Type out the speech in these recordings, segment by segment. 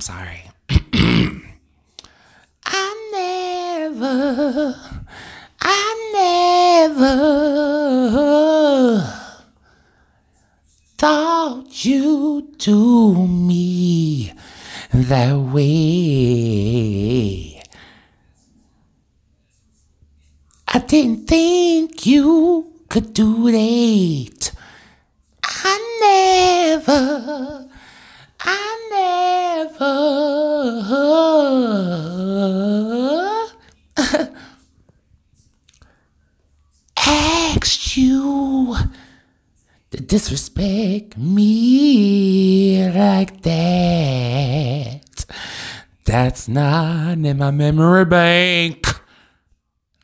I'm sorry. I never, I never thought you'd do me that way. I didn't think you could do that. I never, I never asked you to disrespect me like that. That's not in my memory bank.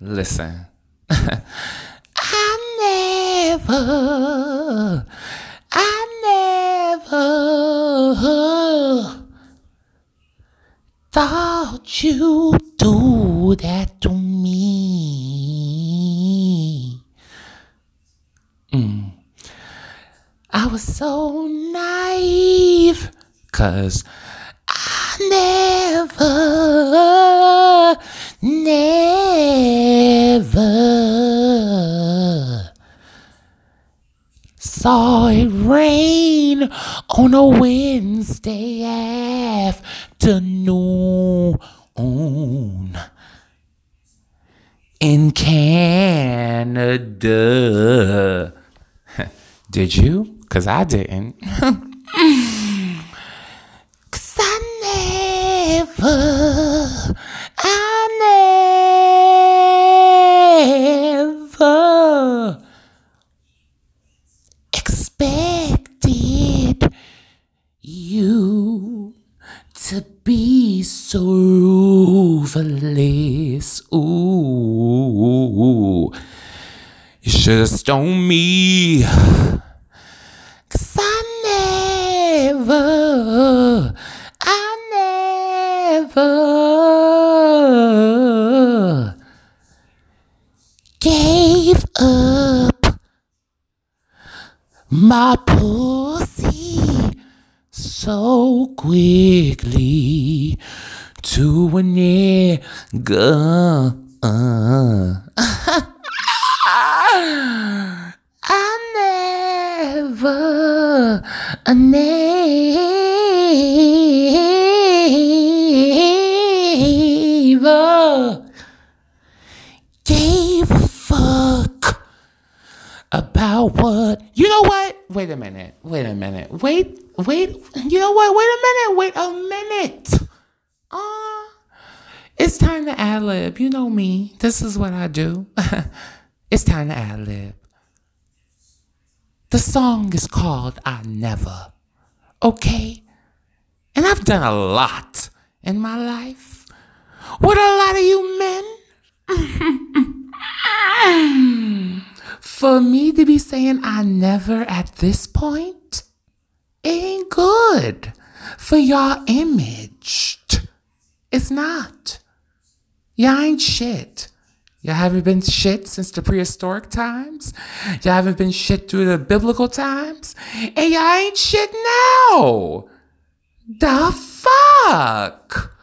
Listen. I never, I never thought you'd do that to me. Mm. I was so naive, cause I never, never saw it rain on a Wednesday afternoon in Canada. Did you? Because I didn't. Cause I never, I never expected you to be so ruthless. Ooh, you should have stoned me. My pussy so quickly to a nigga. About what. You know what? Wait a minute. Wait a minute. Wait, wait. You know what? Wait a minute. Wait a minute. Uh, it's time to ad lib. You know me. This is what I do. it's time to ad lib. The song is called I Never. Okay? And I've done a lot in my life. What a lot of you men. To be saying I never at this point, ain't good for y'all image. It's not. Y'all ain't shit. Y'all haven't been shit since the prehistoric times. Y'all haven't been shit through the biblical times. And y'all ain't shit now. The fuck?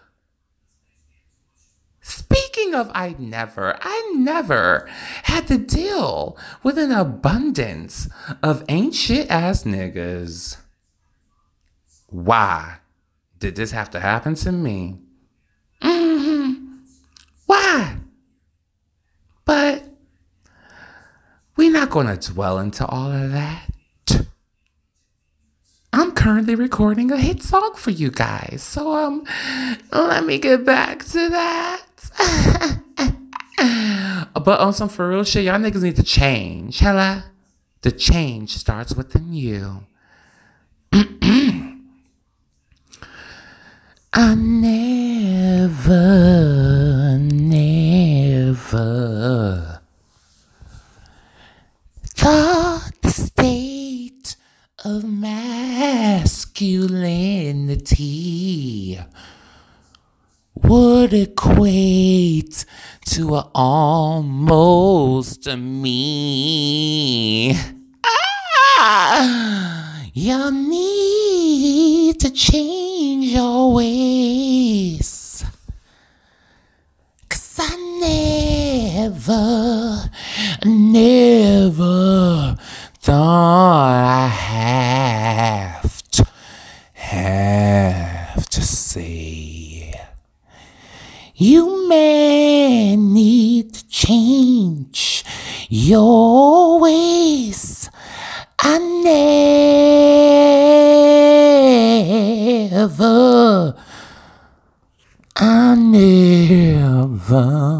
Speaking of I never, I never had to deal with an abundance of shit ass niggas. Why did this have to happen to me? hmm Why? But we're not going to dwell into all of that. I'm currently recording a hit song for you guys. So um let me get back to that. but on some for real shit, y'all niggas need to change. Hella. The change starts within you. I never, never thought the state of masculinity would equate to a almost me. Ah, you need to change your ways. Cause I never, never thought I have to, have to say. You may need to change your ways. I never, I never